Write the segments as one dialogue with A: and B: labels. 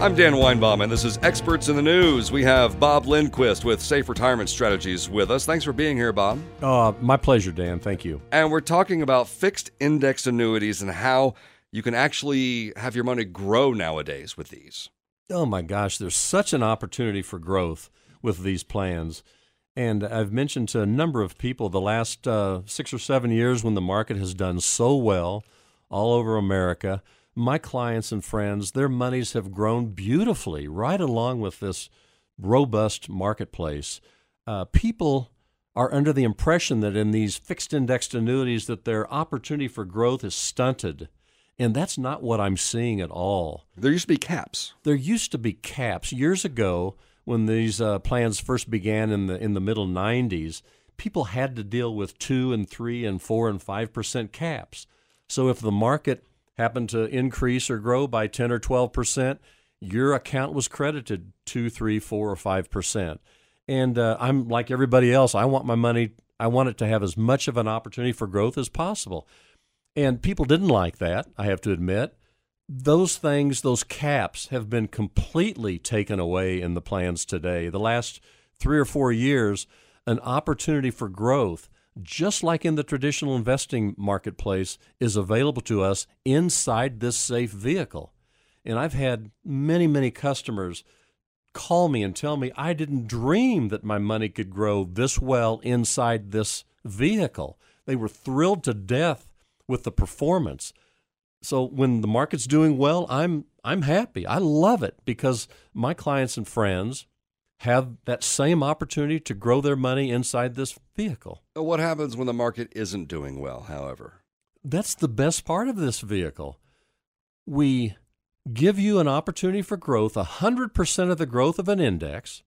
A: I'm Dan Weinbaum, and this is Experts in the News. We have Bob Lindquist with Safe Retirement Strategies with us. Thanks for being here, Bob.
B: Uh, my pleasure, Dan. Thank you.
A: And we're talking about fixed index annuities and how you can actually have your money grow nowadays with these.
B: Oh my gosh, there's such an opportunity for growth with these plans. And I've mentioned to a number of people the last uh, six or seven years when the market has done so well all over America my clients and friends, their monies have grown beautifully right along with this robust marketplace. Uh, people are under the impression that in these fixed indexed annuities that their opportunity for growth is stunted. And that's not what I'm seeing at all.
A: There used to be caps.
B: There used to be caps years ago when these uh, plans first began in the in the middle 90s. People had to deal with two and three and four and five percent caps. So if the market happened to increase or grow by 10 or 12 percent, your account was credited two, three, four, or five percent. And uh, I'm like everybody else. I want my money. I want it to have as much of an opportunity for growth as possible. And people didn't like that. I have to admit. Those things, those caps, have been completely taken away in the plans today. The last three or four years, an opportunity for growth just like in the traditional investing marketplace, is available to us inside this safe vehicle. And I've had many, many customers call me and tell me I didn't dream that my money could grow this well inside this vehicle. They were thrilled to death with the performance. So when the market's doing well, I'm I'm happy. I love it because my clients and friends have that same opportunity to grow their money inside this vehicle.
A: What happens when the market isn't doing well, however?
B: That's the best part of this vehicle. We give you an opportunity for growth, 100% of the growth of an index,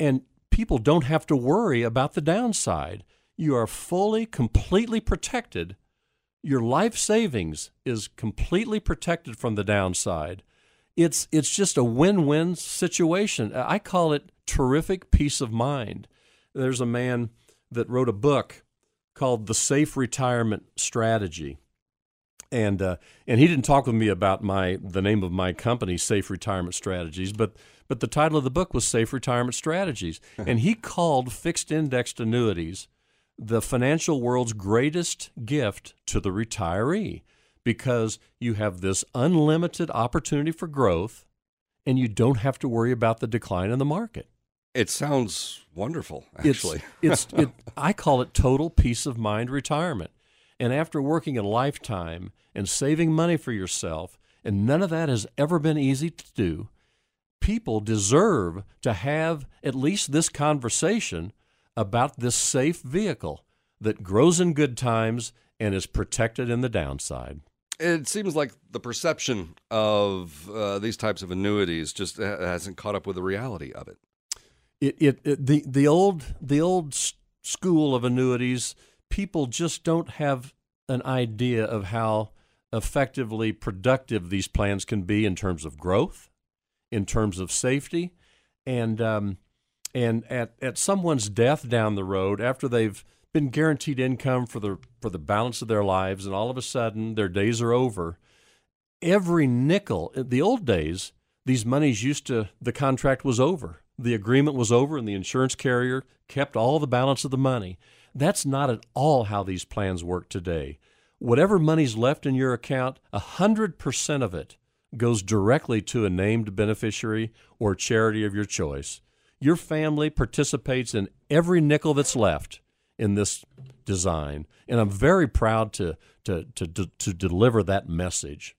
B: and people don't have to worry about the downside. You are fully, completely protected. Your life savings is completely protected from the downside it's it's just a win-win situation. I call it terrific peace of mind. There's a man that wrote a book called The Safe Retirement Strategy. And uh, and he didn't talk with me about my the name of my company, Safe Retirement Strategies, but but the title of the book was Safe Retirement Strategies, and he called fixed indexed annuities the financial world's greatest gift to the retiree because you have this unlimited opportunity for growth and you don't have to worry about the decline in the market.
A: It sounds wonderful, actually.
B: It's, it's it, I call it total peace of mind retirement. And after working a lifetime and saving money for yourself, and none of that has ever been easy to do, people deserve to have at least this conversation about this safe vehicle that grows in good times and is protected in the downside
A: it seems like the perception of uh, these types of annuities just hasn't caught up with the reality of it.
B: It, it, it the the old the old school of annuities, people just don't have an idea of how effectively productive these plans can be in terms of growth, in terms of safety, and um, and at at someone's death down the road after they've been guaranteed income for the for the balance of their lives, and all of a sudden their days are over. Every nickel, in the old days, these monies used to the contract was over, the agreement was over, and the insurance carrier kept all the balance of the money. That's not at all how these plans work today. Whatever money's left in your account, a hundred percent of it goes directly to a named beneficiary or charity of your choice. Your family participates in every nickel that's left in this design, and I'm very proud to to to to, to deliver that message.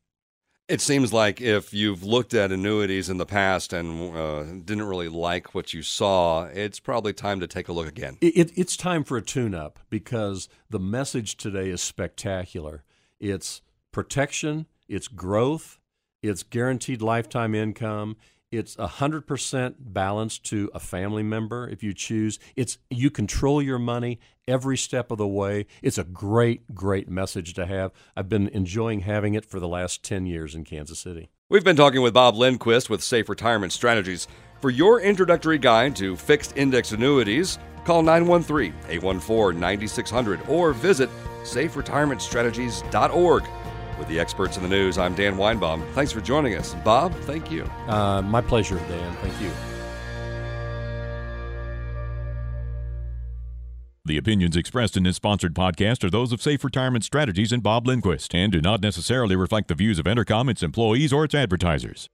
A: It seems like if you've looked at annuities in the past and uh, didn't really like what you saw, it's probably time to take a look again.
B: It, it, it's time for a tune up because the message today is spectacular. It's protection, it's growth, it's guaranteed lifetime income, it's 100% balanced to a family member if you choose. It's you control your money every step of the way. It's a great great message to have. I've been enjoying having it for the last 10 years in Kansas City.
A: We've been talking with Bob Lindquist with Safe Retirement Strategies. For your introductory guide to fixed index annuities, call 913-814-9600 or visit saferetirementstrategies.org. With the experts in the news, I'm Dan Weinbaum. Thanks for joining us. Bob, thank you.
B: Uh, my pleasure, Dan. Thank you.
C: The opinions expressed in this sponsored podcast are those of Safe Retirement Strategies and Bob Lindquist and do not necessarily reflect the views of Entercom, its employees, or its advertisers.